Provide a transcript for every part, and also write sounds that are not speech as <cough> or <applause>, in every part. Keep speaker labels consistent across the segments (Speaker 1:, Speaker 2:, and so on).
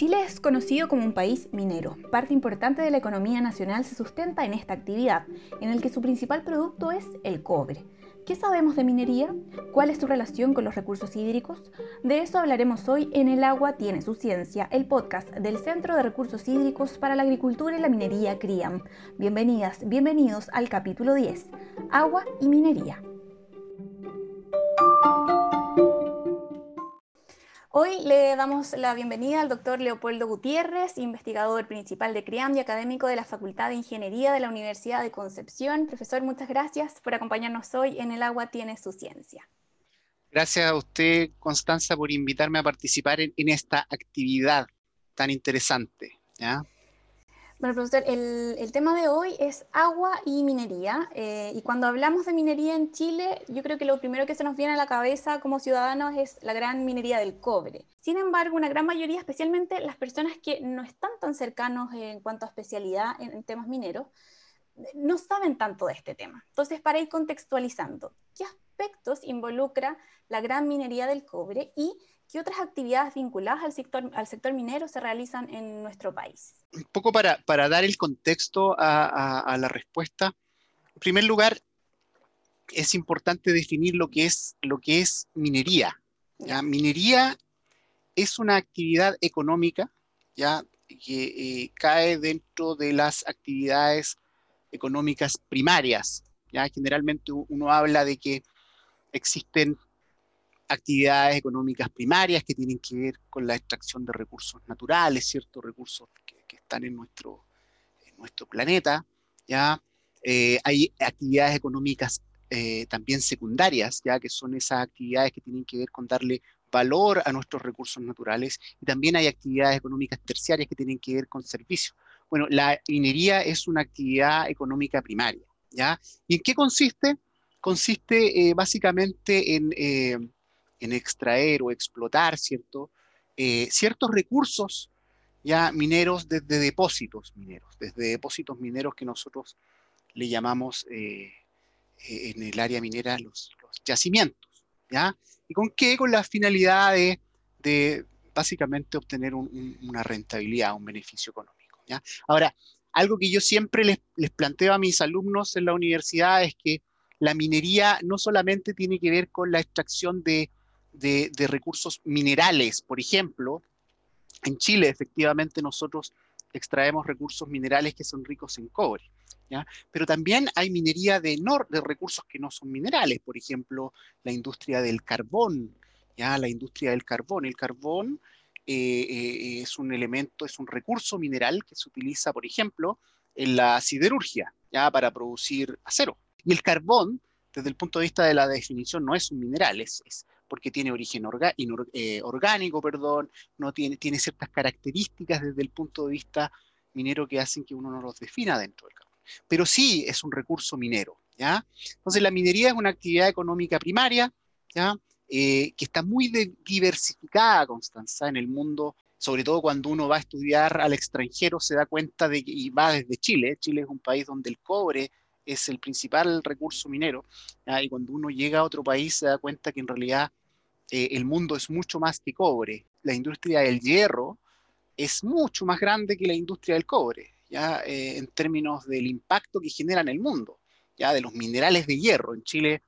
Speaker 1: Chile es conocido como un país minero. Parte importante de la economía nacional se sustenta en esta actividad, en el que su principal producto es el cobre. ¿Qué sabemos de minería? ¿Cuál es su relación con los recursos hídricos? De eso hablaremos hoy en El agua tiene su ciencia, el podcast del Centro de Recursos Hídricos para la Agricultura y la Minería CRIAM. Bienvenidas, bienvenidos al capítulo 10, Agua y Minería. Hoy le damos la bienvenida al doctor Leopoldo Gutiérrez, investigador principal de CRIAM y académico de la Facultad de Ingeniería de la Universidad de Concepción. Profesor, muchas gracias por acompañarnos hoy en El agua tiene su ciencia.
Speaker 2: Gracias a usted, Constanza, por invitarme a participar en, esta actividad tan interesante. ¿ya?
Speaker 1: Bueno, profesor, el, tema de hoy es agua y minería. Eh, y cuando hablamos de minería en Chile, yo creo que lo primero que se nos viene a la cabeza como ciudadanos es la gran minería del cobre. Sin embargo, una gran mayoría, especialmente las personas que no están tan cercanos en cuanto a especialidad en, en temas mineros, no saben tanto de este tema. Entonces, para ir contextualizando, ¿qué aspectos involucra la gran minería del cobre y ¿Qué otras actividades vinculadas al sector, al sector minero se realizan en nuestro país?
Speaker 2: Un poco para, para dar el contexto a, a, la respuesta. En primer lugar, es importante definir lo que es, lo que es minería. ¿ya? Minería es una actividad económica ¿ya? que eh, cae dentro de las actividades económicas primarias. ¿ya? Generalmente uno habla de que existen actividades económicas primarias que tienen que ver con la extracción de recursos naturales, ciertos recursos que, están en nuestro, en nuestro planeta, ¿ya? Eh, hay actividades económicas eh, también secundarias, ya que son esas actividades que tienen que ver con darle valor a nuestros recursos naturales, y también hay actividades económicas terciarias que tienen que ver con servicios. Bueno, la minería es una actividad económica primaria, ¿ya? ¿Y en qué consiste? Consiste eh, básicamente en en extraer o explotar ¿cierto? Eh, ciertos recursos ya mineros desde depósitos mineros, desde depósitos mineros que nosotros le llamamos eh, eh, en el área minera los, yacimientos. ¿ya? ¿Y con qué? Con la finalidad de, básicamente obtener una rentabilidad, un beneficio económico. ¿ya? Ahora, algo que yo siempre les, les planteo a mis alumnos en la universidad es que la minería no solamente tiene que ver con la extracción de de, recursos minerales. Por ejemplo, en Chile efectivamente nosotros extraemos recursos minerales que son ricos en cobre. ¿ya? Pero también hay minería de, de recursos que no son minerales, por ejemplo, la industria del carbón, ¿ya? la industria del carbón. El carbón eh, eh, es un elemento, es un recurso mineral que se utiliza, por ejemplo, en la siderurgia, ¿ya? para producir acero. Y el carbón, desde el punto de vista de la definición, no es un mineral, es, porque tiene origen eh, orgánico, perdón, no tiene, tiene ciertas características desde el punto de vista minero que hacen que uno no los defina dentro del carbón. Pero sí es un recurso minero, ¿ya? Entonces la minería es una actividad económica primaria, ¿ya? Eh, que está muy diversificada, Constanza, en el mundo, sobre todo cuando uno va a estudiar al extranjero, se da cuenta de que, y va desde Chile, Chile es un país donde el cobre es el principal recurso minero, y cuando uno llega a otro país se da cuenta que en realidad eh, el mundo es mucho más que cobre. La industria del hierro es mucho más grande que la industria del cobre, ya eh, en términos del impacto que genera en el mundo, ya de los minerales de hierro. En Chile,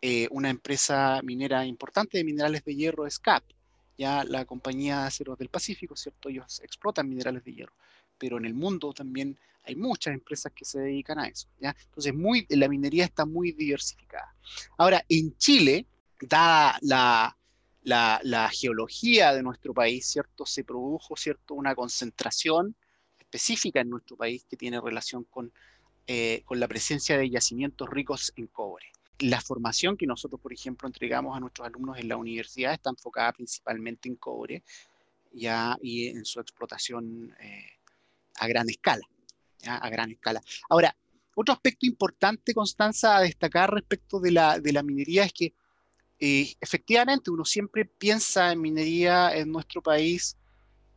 Speaker 2: eh, una empresa minera importante de minerales de hierro es CAP, ya la compañía de aceros del Pacífico, ¿cierto? Ellos explotan minerales de hierro, pero en el mundo también hay muchas empresas que se dedican a eso, ¿ya? Entonces, muy, la minería está muy diversificada. Ahora, en Chile, dada la, geología de nuestro país, ¿cierto? Se produjo, ¿cierto? Una concentración específica en nuestro país que tiene relación con, eh, con la presencia de yacimientos ricos en cobre. La formación que nosotros, por ejemplo, entregamos a nuestros alumnos en la universidad está enfocada principalmente en cobre ya, y en su explotación eh, a gran escala. A gran escala. Ahora, otro aspecto importante, Constanza, a destacar respecto de la, de la minería es que efectivamente, uno siempre piensa en minería en nuestro país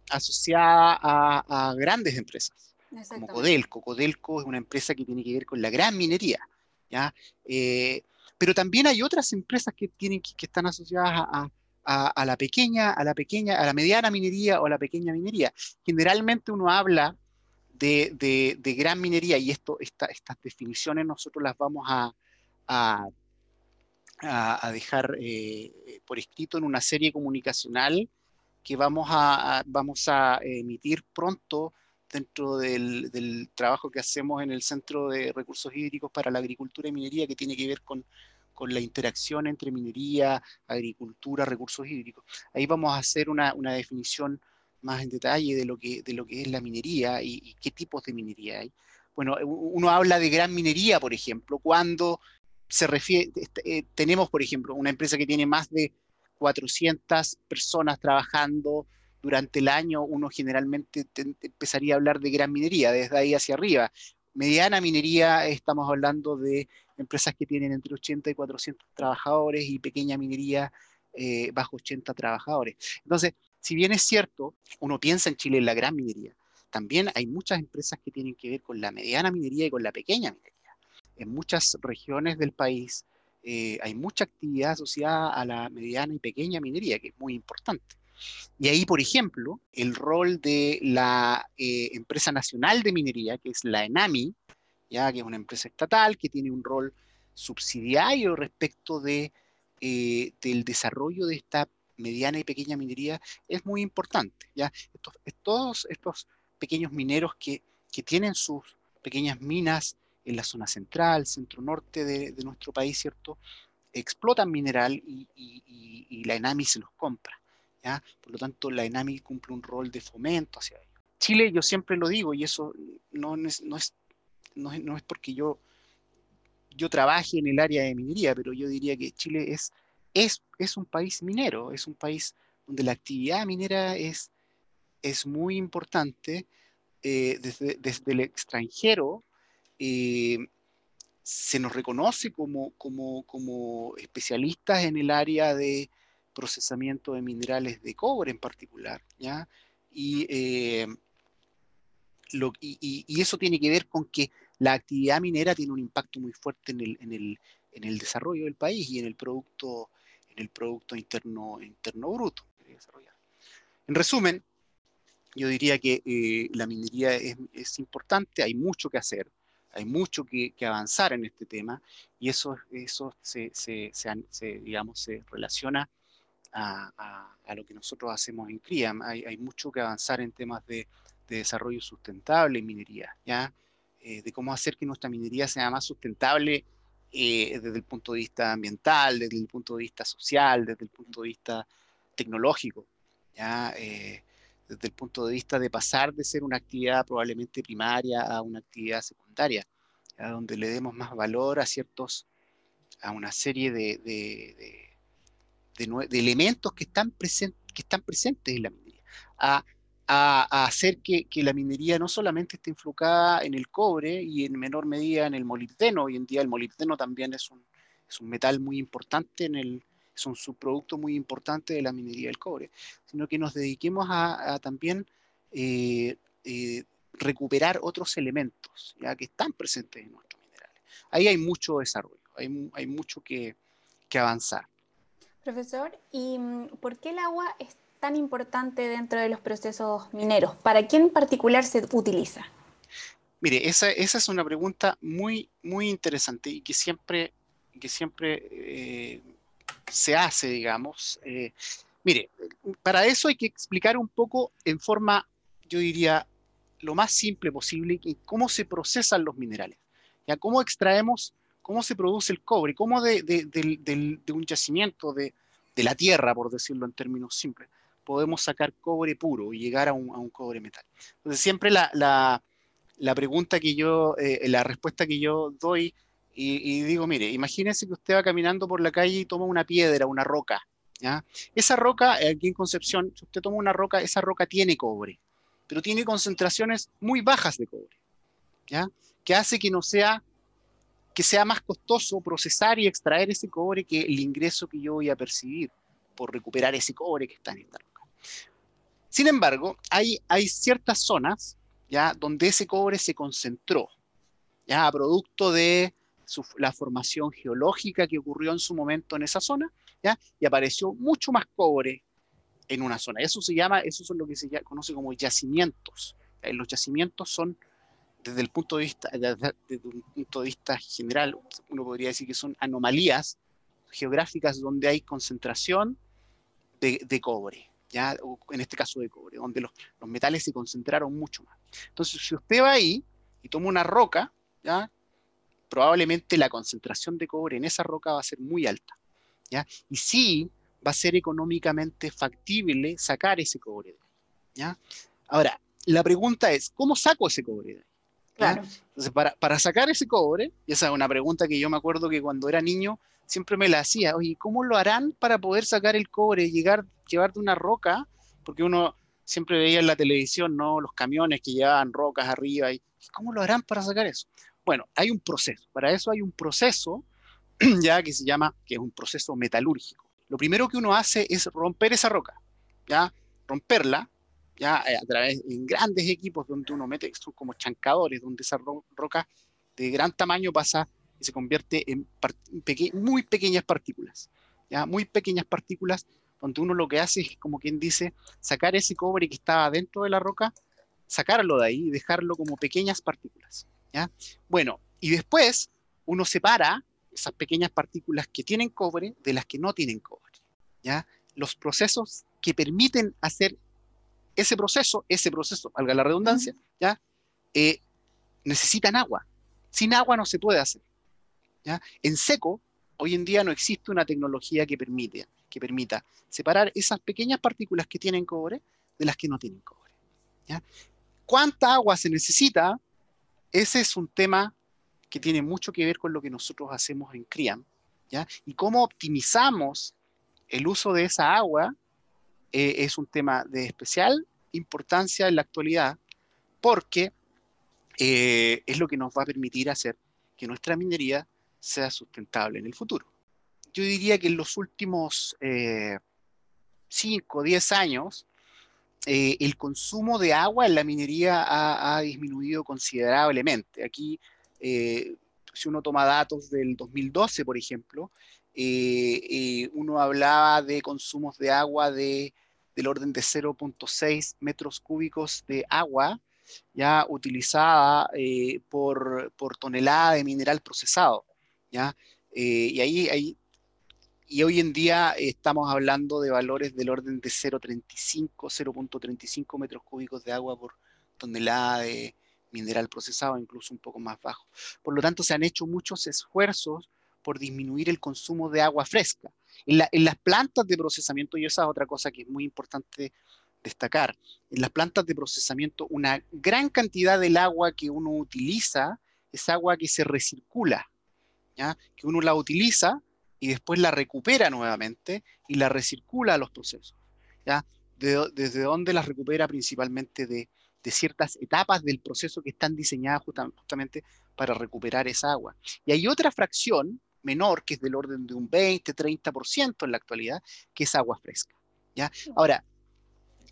Speaker 2: asociada a, grandes empresas, como Codelco. Codelco es una empresa que tiene que ver con la gran minería, ¿ya? Eh, pero también hay otras empresas que, tienen, que, están asociadas a, a, la pequeña, a la pequeña, a la mediana minería o a la pequeña minería. Generalmente uno habla de, gran minería y esto, estas definiciones nosotros las vamos a, dejar eh, por escrito en una serie comunicacional que vamos a, vamos a emitir pronto dentro del, trabajo que hacemos en el Centro de Recursos Hídricos para la Agricultura y Minería, que tiene que ver con, la interacción entre minería, agricultura, recursos hídricos. Ahí vamos a hacer una definición más en detalle de lo que, de lo que es la minería y, qué tipos de minería hay. Bueno, uno habla de gran minería, por ejemplo, cuando se refiere, este, eh, tenemos, por ejemplo, una empresa que tiene más de 400 personas trabajando durante el año, uno generalmente empezaría a hablar de gran minería, desde ahí hacia arriba. Mediana minería, estamos hablando de empresas que tienen entre 80 y 400 trabajadores y pequeña minería eh, bajo 80 trabajadores. Entonces, si bien es cierto, uno piensa en Chile en la gran minería, también hay muchas empresas que tienen que ver con la mediana minería y con la pequeña minería. En muchas regiones del país eh, hay mucha actividad asociada a la mediana y pequeña minería, que es muy importante. Y ahí, por ejemplo, el rol de la eh, empresa nacional de minería, que es la ENAMI, ya que es una empresa estatal que tiene un rol subsidiario respecto de, eh, del desarrollo de esta mediana y pequeña minería, es muy importante. ¿ya? Todos estos pequeños mineros que, que tienen sus pequeñas minas en la zona central, centro-norte de, nuestro país, ¿cierto? Explotan mineral y, la ENAMI se los compra, ¿ya? Por lo tanto, la ENAMI cumple un rol de fomento hacia ellos. Chile, yo siempre lo digo, y eso no es, no es, no es, no es porque yo, yo trabaje en el área de minería, pero yo diría que Chile es, es, es un país minero, es un país donde la actividad minera es, es muy importante. Eh, desde, desde, el extranjero eh, se nos reconoce como, como, como, especialistas en el área de procesamiento de minerales de cobre en particular, ¿ya? Y, eh, lo, y, y, eso tiene que ver con que la actividad minera tiene un impacto muy fuerte en el, en el, en el desarrollo del país y en el producto, en el producto interno, interno bruto. En resumen, yo diría que eh, la minería es, es, importante, hay mucho que hacer, hay mucho que, avanzar en este tema y eso, eso se, digamos, se relaciona a, lo que nosotros hacemos en CRIAM. Hay, mucho que avanzar en temas de, desarrollo sustentable en minería, ¿ya? Eh, de cómo hacer que nuestra minería sea más sustentable eh, desde el punto de vista ambiental, desde el punto de vista social, desde el punto de vista tecnológico. ¿ya? Eh, desde el punto de vista de pasar de ser una actividad probablemente primaria a una actividad secundaria, donde le demos más valor a ciertos, a una serie de, elementos que están, presentes que están presentes en la minería, a, hacer que, que, la minería no solamente esté enfocada en el cobre y en menor medida en el molibdeno, hoy en día el molibdeno también es un, es un metal muy importante en el, es un subproducto muy importante de la minería del cobre, sino que nos dediquemos a, también eh, eh, recuperar otros elementos ya que están presentes en nuestros minerales. Ahí hay mucho desarrollo, hay, hay mucho que, que avanzar.
Speaker 1: Profesor, ¿y mm, por qué el agua es tan importante dentro de los procesos mineros? ¿Para quién en particular se utiliza?
Speaker 2: Mire, esa, esa es una pregunta muy, muy interesante y que siempre, que siempre eh, se hace, digamos. Eh, mire, para eso hay que explicar un poco en forma, yo diría, lo más simple posible, cómo se procesan los minerales, ya cómo extraemos, cómo se produce el cobre, cómo de, un yacimiento de, la tierra, por decirlo en términos simples, podemos sacar cobre puro y llegar a un, cobre metal. Entonces siempre la, pregunta que yo, eh, la respuesta que yo doy y, digo, mire, imagínense que usted va caminando por la calle y toma una piedra, una roca. Esa roca, aquí en Concepción, si usted toma una roca, esa roca tiene cobre, pero tiene concentraciones muy bajas de cobre, que hace que no sea que sea más costoso procesar y extraer ese cobre que el ingreso que yo voy a percibir por recuperar ese cobre que está en esta. Sin embargo, hay, ciertas zonas ya donde ese cobre se concentró, ya producto de la formación geológica que ocurrió en su momento en esa zona, ¿ya? Y apareció mucho más cobre en una zona. Eso se llama, eso son lo que se conoce como yacimientos. Los yacimientos son, desde el punto de vista, desde un punto de vista general, uno podría decir que son anomalías geográficas donde hay concentración de, cobre, ¿ya? en este caso de cobre, donde los, los, metales se concentraron mucho más. Entonces, si usted va ahí y toma una roca, ¿ya? probablemente la concentración de cobre en esa roca va a ser muy alta. ¿ya? Y sí va a ser económicamente factible sacar ese cobre. ¿ya? Ahora, la pregunta es, ¿cómo saco ese cobre?
Speaker 1: Claro.
Speaker 2: Entonces, para, para, sacar ese cobre, y esa es una pregunta que yo me acuerdo que cuando era niño siempre me la hacía, oye, ¿cómo lo harán para poder sacar el cobre, llegar, llevar de una roca? Porque uno siempre veía en la televisión, ¿no? Los camiones que llevaban rocas arriba, y ¿cómo lo harán para sacar eso? Bueno, hay un proceso, para eso hay un proceso <clears throat> ya que se llama, que es un proceso metalúrgico. Lo primero que uno hace es romper esa roca, ya, romperla, ya eh, a través de grandes equipos donde uno mete, son como chancadores, donde esa roca de gran tamaño pasa y se convierte en muy pequeñas partículas, ya, muy pequeñas partículas, donde uno lo que hace es, como quien dice, sacar ese cobre que estaba dentro de la roca, sacarlo de ahí y dejarlo como pequeñas partículas. ¿ya? Bueno, y después uno separa esas pequeñas partículas que tienen cobre de las que no tienen cobre. ¿ya? Los procesos que permiten hacer ese proceso, ese proceso, valga la redundancia, ¿ya? Eh, necesitan agua. Sin agua no se puede hacer. En seco, hoy en día no existe una tecnología que, permite, que permita separar esas pequeñas partículas que tienen cobre de las que no tienen cobre. ¿Cuánta agua se necesita? Ese es un tema que tiene mucho que ver con lo que nosotros hacemos en CRIAM. Y cómo optimizamos el uso de esa agua eh, es un tema de especial importancia en la actualidad, porque eh, es lo que nos va a permitir hacer que nuestra minería sea sustentable en el futuro. Yo diría que en los últimos 5 o 10 años, eh, el consumo de agua en la minería ha, disminuido considerablemente. Aquí eh, si uno toma datos del 2012, por ejemplo, eh, uno hablaba de consumos de agua de, del orden de 0.6 metros cúbicos de agua ya utilizada por, por, tonelada de mineral procesado. ¿Ya? y ahí, ahí y hoy en día estamos hablando de valores del orden de 0.35, 0.35 metros cúbicos de agua por tonelada de, mineral procesado, incluso un poco más bajo. Por lo tanto, se han hecho muchos esfuerzos por disminuir el consumo de agua fresca. En, las plantas de procesamiento, y esa es otra cosa que es muy importante destacar, en las plantas de procesamiento una gran cantidad del agua que uno utiliza es agua que se recircula, que uno la utiliza y después la recupera nuevamente y la recircula a los procesos. ¿ya? ¿Desde dónde la recupera? Principalmente de, de ciertas etapas del proceso que están diseñadas justamente para recuperar esa agua. Y hay otra fracción menor, que es del orden de un 20, 30% en la actualidad, que es agua fresca. ¿ya? Ahora,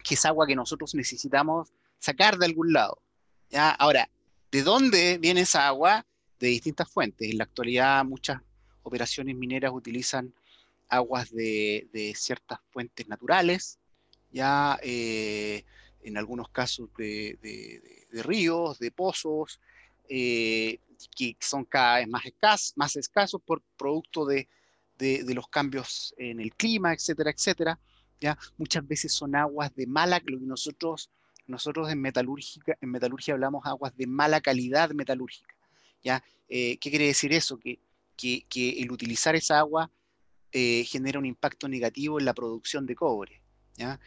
Speaker 2: que es agua que nosotros necesitamos sacar de algún lado. ¿ya? Ahora, ¿de dónde viene esa agua? De distintas fuentes. En la actualidad muchas operaciones mineras utilizan aguas de, de ciertas fuentes naturales, ya eh, en algunos casos de, ríos, de pozos, eh, que son cada vez más, escasos, más escasos por producto de, los cambios en el clima, etcétera, etcétera. ¿ya? Muchas veces son aguas de mala, lo que nosotros, nosotros en, metalúrgica, en metalurgia hablamos aguas de mala calidad metalúrgica. ¿Ya? Eh, ¿Qué quiere decir eso? Que, que, el utilizar esa agua eh, genera un impacto negativo en la producción de cobre. ¿ya?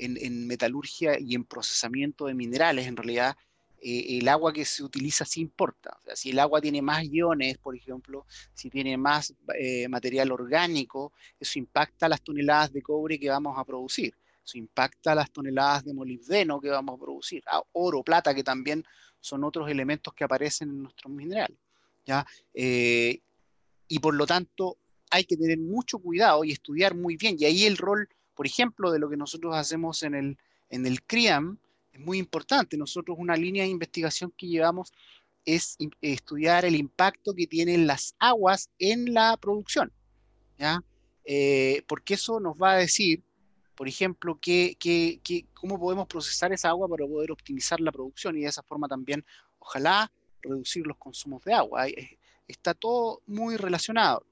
Speaker 2: en, metalurgia y en procesamiento de minerales, en realidad, eh, el agua que se utiliza sí importa. Si el agua tiene más iones, por ejemplo, si tiene más eh, material orgánico, eso impacta las toneladas de cobre que vamos a producir. Impacta las toneladas de molibdeno que vamos a producir. Ah, oro, plata, que también son otros elementos que aparecen en nuestros minerales. ¿ya? Eh, y por lo tanto, hay que tener mucho cuidado y estudiar muy bien. Y ahí el rol por ejemplo, de lo que nosotros hacemos en el, en el CRIAM, es muy importante. Nosotros una línea de investigación que llevamos es estudiar el impacto que tienen las aguas en la producción. ¿ya? eh, porque eso nos va a decir, por ejemplo, que, cómo podemos procesar esa agua para poder optimizar la producción y de esa forma también, ojalá, reducir los consumos de agua. Está todo muy relacionado.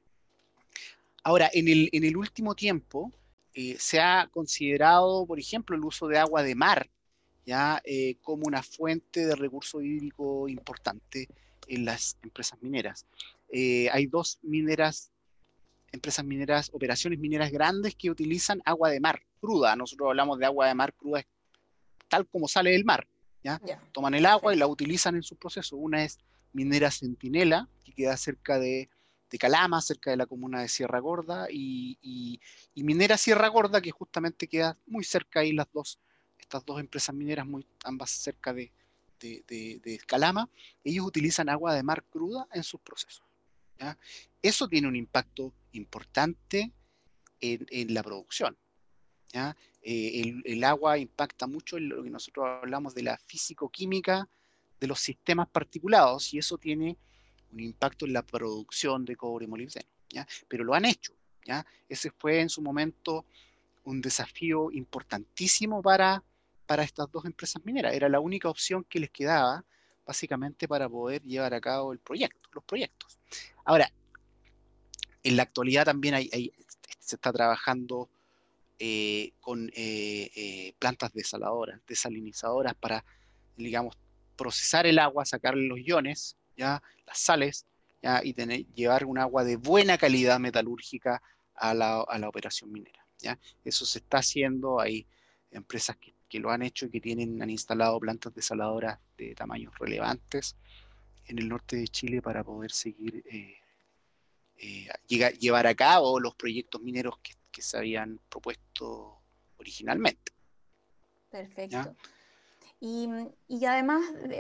Speaker 2: Ahora, en el, en el último tiempo eh, se ha considerado, por ejemplo, el uso de agua de mar ya eh, como una fuente de recurso hídrico importante en las empresas mineras. Eh, hay dos mineras, empresas mineras, operaciones mineras grandes que utilizan agua de mar cruda. Nosotros hablamos de agua de mar cruda tal como sale del mar. ¿ya? Toman el agua y la utilizan en su proceso. Una es Minera Centinela, que queda cerca de, Calama, cerca de la comuna de Sierra Gorda, y, Minera Sierra Gorda, que justamente queda muy cerca ahí las dos estas dos empresas mineras, muy, ambas cerca de, de, Calama, ellos utilizan agua de mar cruda en sus procesos. Eso tiene un impacto importante en, la producción. Eh, el, agua impacta mucho en lo que nosotros hablamos de la físico-química de los sistemas particulados y eso tiene un impacto en la producción de cobre y molibdeno. Pero lo han hecho. Ese fue en su momento un desafío importantísimo para para estas dos empresas mineras. Era la única opción que les quedaba, básicamente, para poder llevar a cabo el proyecto, los proyectos. Ahora, en la actualidad también hay, se está trabajando eh, con eh, eh, plantas desaladoras, desalinizadoras para, digamos, procesar el agua, sacarle los iones, ya, las sales, ya, y tener, llevar un agua de buena calidad metalúrgica a la, a la operación minera. ¿ya? Eso se está haciendo, hay empresas que que lo han hecho y que tienen, han instalado plantas desaladoras de tamaños relevantes en el norte de Chile para poder seguir eh, eh, llevar a cabo los proyectos mineros que, se habían propuesto originalmente.
Speaker 1: Perfecto. Y, además de,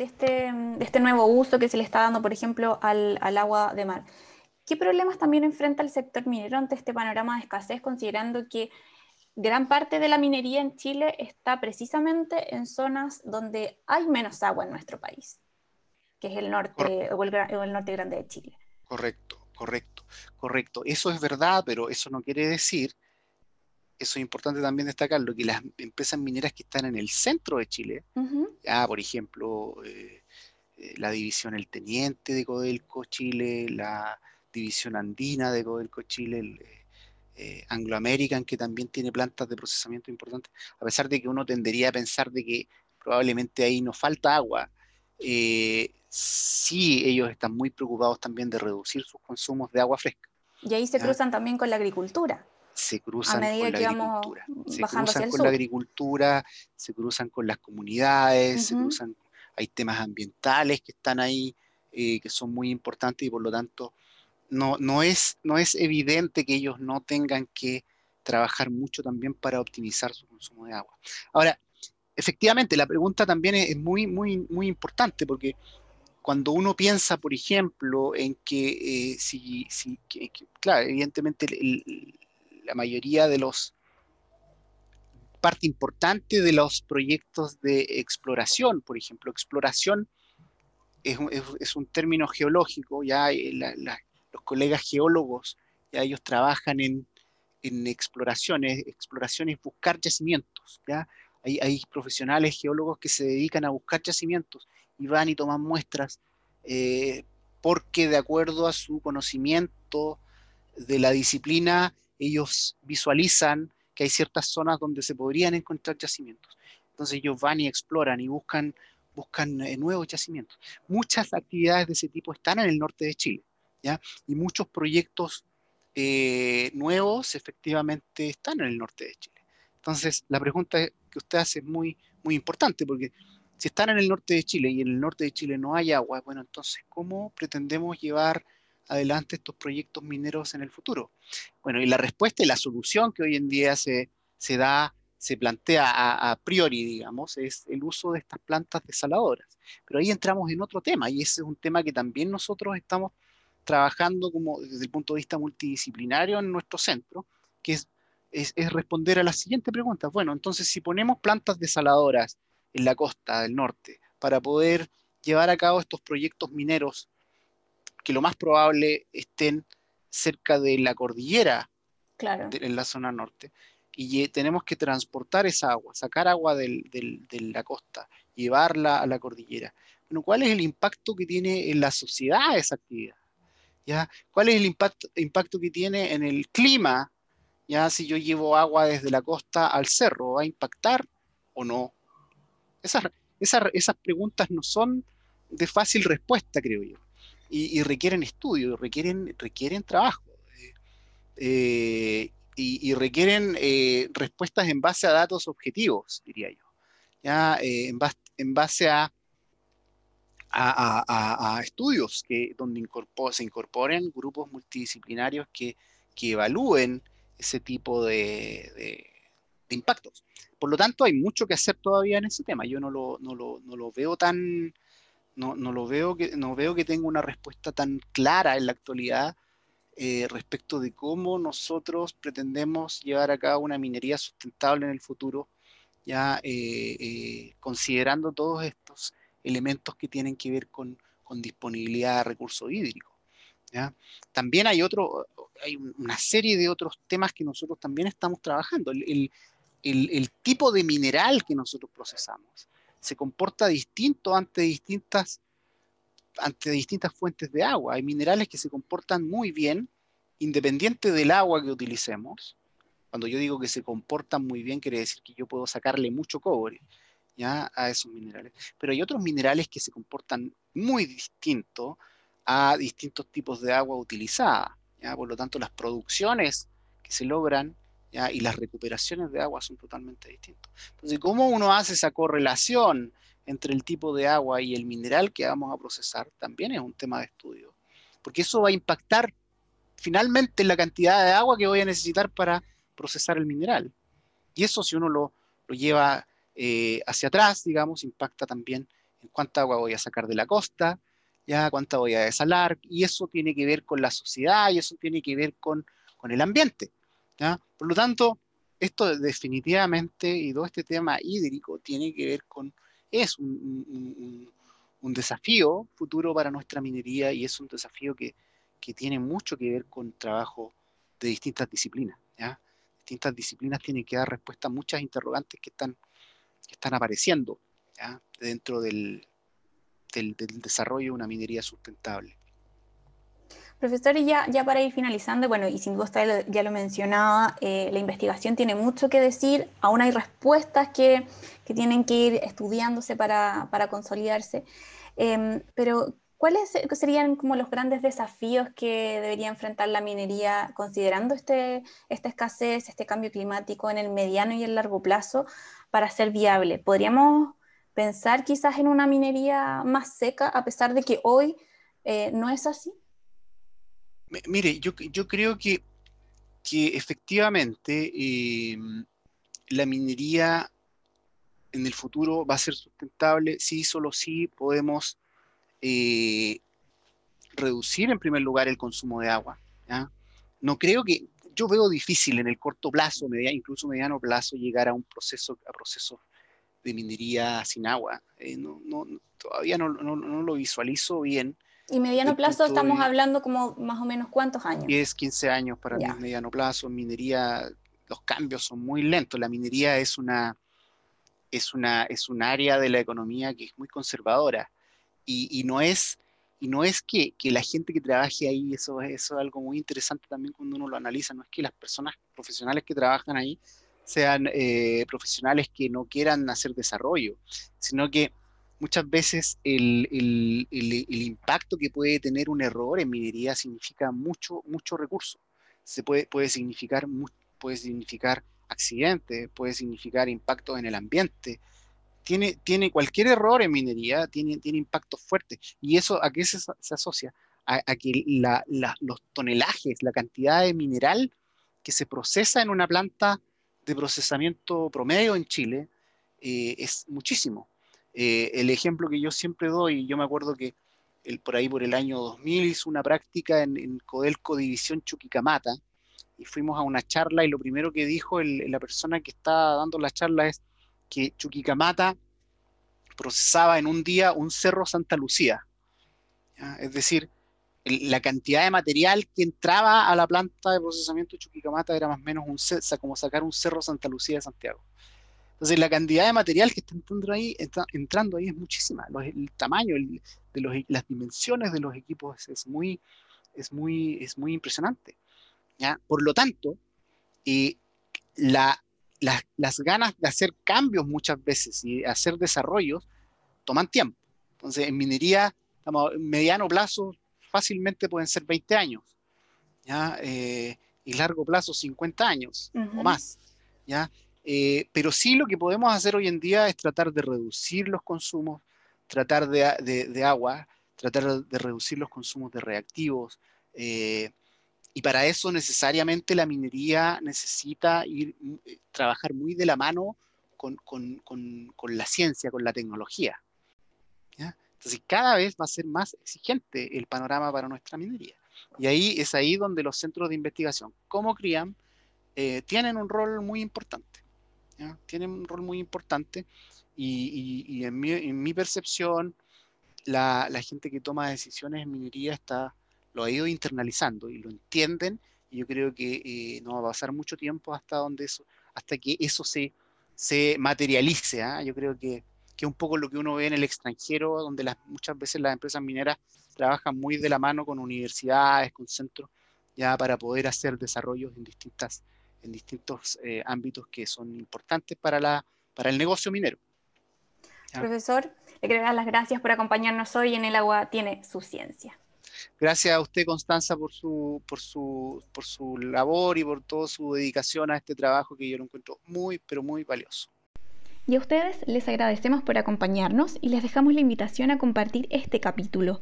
Speaker 1: este, de, este, nuevo uso que se le está dando, por ejemplo, al, al, agua de mar, ¿qué problemas también enfrenta el sector minero ante este panorama de escasez, considerando que gran parte de la minería en Chile está precisamente en zonas donde hay menos agua en nuestro país, que es el norte o el, norte grande de Chile.
Speaker 2: Correcto, correcto, correcto. Eso es verdad, pero eso no quiere decir, eso es importante también destacarlo, que las empresas mineras que están en el centro de Chile, por ejemplo, eh, eh, la división El Teniente de Codelco Chile, la división andina de Codelco Chile, el, eh, Anglo American, que también tiene plantas de procesamiento importantes, a pesar de que uno tendería a pensar de que probablemente ahí nos falta agua, eh, sí ellos están muy preocupados también de reducir sus consumos de agua fresca.
Speaker 1: Y ahí se cruzan también con la agricultura.
Speaker 2: Se cruzan con la agricultura. Se cruzan con la agricultura, se cruzan con las comunidades, se cruzan, hay temas ambientales que están ahí, eh, que son muy importantes y por lo tanto no, no, es, no es evidente que ellos no tengan que trabajar mucho también para optimizar su consumo de agua. Ahora, efectivamente, la pregunta también es, muy, muy, muy importante porque cuando uno piensa, por ejemplo, en que eh, si, si claro, evidentemente la mayoría de los, parte importante de los proyectos de exploración, por ejemplo, exploración es un, es, un término geológico, ya la, la, los colegas geólogos, ya ellos trabajan en, exploraciones, exploraciones, buscar yacimientos, ¿ya? Hay, profesionales geólogos que se dedican a buscar yacimientos y van y toman muestras eh, porque de acuerdo a su conocimiento de la disciplina, ellos visualizan que hay ciertas zonas donde se podrían encontrar yacimientos. Entonces ellos van y exploran y buscan, buscan eh, nuevos yacimientos. Muchas actividades de ese tipo están en el norte de Chile. Y muchos proyectos eh, nuevos efectivamente están en el norte de Chile. Entonces, la pregunta que usted hace es muy, muy importante, porque si están en el norte de Chile y en el norte de Chile no hay agua, bueno, entonces, ¿cómo pretendemos llevar adelante estos proyectos mineros en el futuro? Bueno, y la respuesta y la solución que hoy en día se, se da, se plantea a, a, priori, digamos, es el uso de estas plantas desaladoras. Pero ahí entramos en otro tema, y ese es un tema que también nosotros estamos trabajando como desde el punto de vista multidisciplinario en nuestro centro, que es, es, responder a la siguiente pregunta. Bueno, entonces si ponemos plantas desaladoras en la costa del norte para poder llevar a cabo estos proyectos mineros que lo más probable estén cerca de la cordillera
Speaker 1: claro.
Speaker 2: en la zona norte. Y tenemos que transportar esa agua, sacar agua de la costa, llevarla a la cordillera. Bueno, ¿cuál es el impacto que tiene en la sociedad esa actividad? ¿Cuál es el impacto, que tiene en el clima? ¿Ya? Si yo llevo agua desde la costa al cerro, ¿va a impactar o no? Esas, esas, preguntas no son de fácil respuesta, creo yo, y, requieren estudio, requieren, requieren trabajo, eh, y, requieren eh, respuestas en base a datos objetivos, diría yo, ¿ya? Eh, en, en base a a, estudios que, donde se incorporen grupos multidisciplinarios que, evalúen ese tipo de, impactos. Por lo tanto, hay mucho que hacer todavía en ese tema. Yo no lo, no lo, veo tan, no, lo veo que, no veo que tenga una respuesta tan clara en la actualidad eh, respecto de cómo nosotros pretendemos llevar a cabo una minería sustentable en el futuro, ya eh, eh, considerando todos estos elementos que tienen que ver con, disponibilidad de recursos hídricos. También hay, otro, hay una serie de otros temas que nosotros también estamos trabajando. El, tipo de mineral que nosotros procesamos se comporta distinto ante distintas, ante distintas fuentes de agua. Hay minerales que se comportan muy bien independiente del agua que utilicemos. Cuando yo digo que se comportan muy bien, quiere decir que yo puedo sacarle mucho cobre ¿ya? a esos minerales. Pero hay otros minerales que se comportan muy distintos a distintos tipos de agua utilizada. ¿ya? Por lo tanto, las producciones que se logran ¿ya? y las recuperaciones de agua son totalmente distintos. Entonces, ¿cómo uno hace esa correlación entre el tipo de agua y el mineral que vamos a procesar? También es un tema de estudio. Porque eso va a impactar finalmente la cantidad de agua que voy a necesitar para procesar el mineral. Y eso si uno lo, lo lleva eh, hacia atrás, digamos, impacta también en cuánta agua voy a sacar de la costa, ya cuánta voy a desalar, y eso tiene que ver con la sociedad y eso tiene que ver con, el ambiente. ¿ya? Por lo tanto, esto definitivamente y todo este tema hídrico tiene que ver con, es un, desafío futuro para nuestra minería y es un desafío que, que, tiene mucho que ver con trabajo de distintas disciplinas. Distintas disciplinas tienen que dar respuesta a muchas interrogantes que están que están apareciendo dentro del, del, desarrollo de una minería sustentable.
Speaker 1: Profesor, y ya, ya para ir finalizando, bueno, y sin duda usted ya lo mencionaba, eh, la investigación tiene mucho que decir, aún hay respuestas que, que tienen que ir estudiándose para, para consolidarse, em, pero ¿cuáles serían como los grandes desafíos que debería enfrentar la minería considerando este, esta escasez, este cambio climático en el mediano y el largo plazo para ser viable. ¿Podríamos pensar quizás en una minería más seca a pesar de que hoy eh, no es así?
Speaker 2: Mire, yo, creo que, que efectivamente eh, la minería en el futuro va a ser sustentable si solo si podemos eh, reducir en primer lugar el consumo de agua. No creo que, yo veo difícil en el corto plazo, media, incluso mediano plazo, llegar a un proceso, a procesos de minería sin agua. Eh, no, no, todavía no, lo visualizo bien.
Speaker 1: Y mediano plazo estamos hablando como más o menos cuántos años?
Speaker 2: 10, 15 años para mí mediano plazo. En minería los cambios son muy lentos. La minería es una, es una, es un área de la economía que es muy conservadora y, y no es y no es que, la gente que trabaje ahí, eso, eso es algo muy interesante también cuando uno lo analiza, no es que las personas profesionales que trabajan ahí sean eh, profesionales que no quieran hacer desarrollo, sino que muchas veces el, impacto que puede tener un error en minería significa mucho, mucho recurso. Se puede, puede, significar, puede significar accidentes, puede significar impacto en el ambiente, tiene, tiene cualquier error en minería, tiene, tiene impactos fuertes. ¿Y eso a qué se, asocia? A, que los tonelajes, la cantidad de mineral que se procesa en una planta de procesamiento promedio en Chile eh, es muchísimo. Eh, el ejemplo que yo siempre doy, yo me acuerdo que el, por ahí por el año 2000 hizo una práctica en, Codelco División Chuquicamata y fuimos a una charla y lo primero que dijo la persona que estaba dando la charla es, que Chuquicamata procesaba en un día un cerro Santa Lucía. Es decir, la cantidad de material que entraba a la planta de procesamiento de Chuquicamata era más o menos un, como sacar un cerro Santa Lucía de Santiago. Entonces la cantidad de material que está entrando ahí, entrando ahí es muchísima. el tamaño de los, las dimensiones de los equipos es, muy, es, muy, es muy impresionante. Por lo tanto, eh, la, las ganas de hacer cambios muchas veces y hacer desarrollos toman tiempo. Entonces, en minería, estamos, mediano plazo, fácilmente pueden ser 20 años, ¿ya? Eh, y largo plazo 50 años o más, ¿ya? Eh, pero sí lo que podemos hacer hoy en día es tratar de reducir los consumos, tratar de, agua, tratar de reducir los consumos de reactivos. Eh, y para eso necesariamente la minería necesita ir, trabajar muy de la mano con, la ciencia, con la tecnología. Entonces cada vez va a ser más exigente el panorama para nuestra minería. Y ahí es ahí donde los centros de investigación como CRIAM eh, tienen un rol muy importante. Tienen un rol muy importante y, en, mi, percepción la, gente que toma decisiones en minería está, lo ha ido internalizando y lo entienden y yo creo que eh, no va a pasar mucho tiempo hasta, donde eso, hasta que eso se, se materialice. ¿ah? Yo creo que que es un poco lo que uno ve en el extranjero, donde las, muchas veces las empresas mineras trabajan muy de la mano con universidades, con centros, ya para poder hacer desarrollos en, distintas, en distintos eh, ámbitos que son importantes para, la, para el negocio minero.
Speaker 1: Profesor, le quiero dar las gracias por acompañarnos hoy en El Agua Tiene su Ciencia.
Speaker 2: Gracias a usted, Constanza, por su, por, su, por su labor y por toda su dedicación a este trabajo que yo lo encuentro muy, pero muy valioso.
Speaker 1: Y a ustedes les agradecemos por acompañarnos y les dejamos la invitación a compartir este capítulo.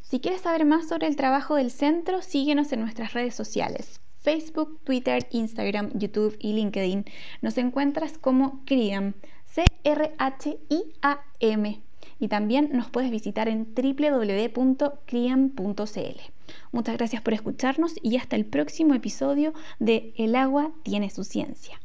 Speaker 1: Si quieres saber más sobre el trabajo del centro, síguenos en nuestras redes sociales. Facebook, Twitter, Instagram, YouTube y LinkedIn. Nos encuentras como CRIAM, C-R-H-I-A-M. Y también nos puedes visitar en www.criam.cl. Muchas gracias por escucharnos y hasta el próximo episodio de El agua tiene su ciencia.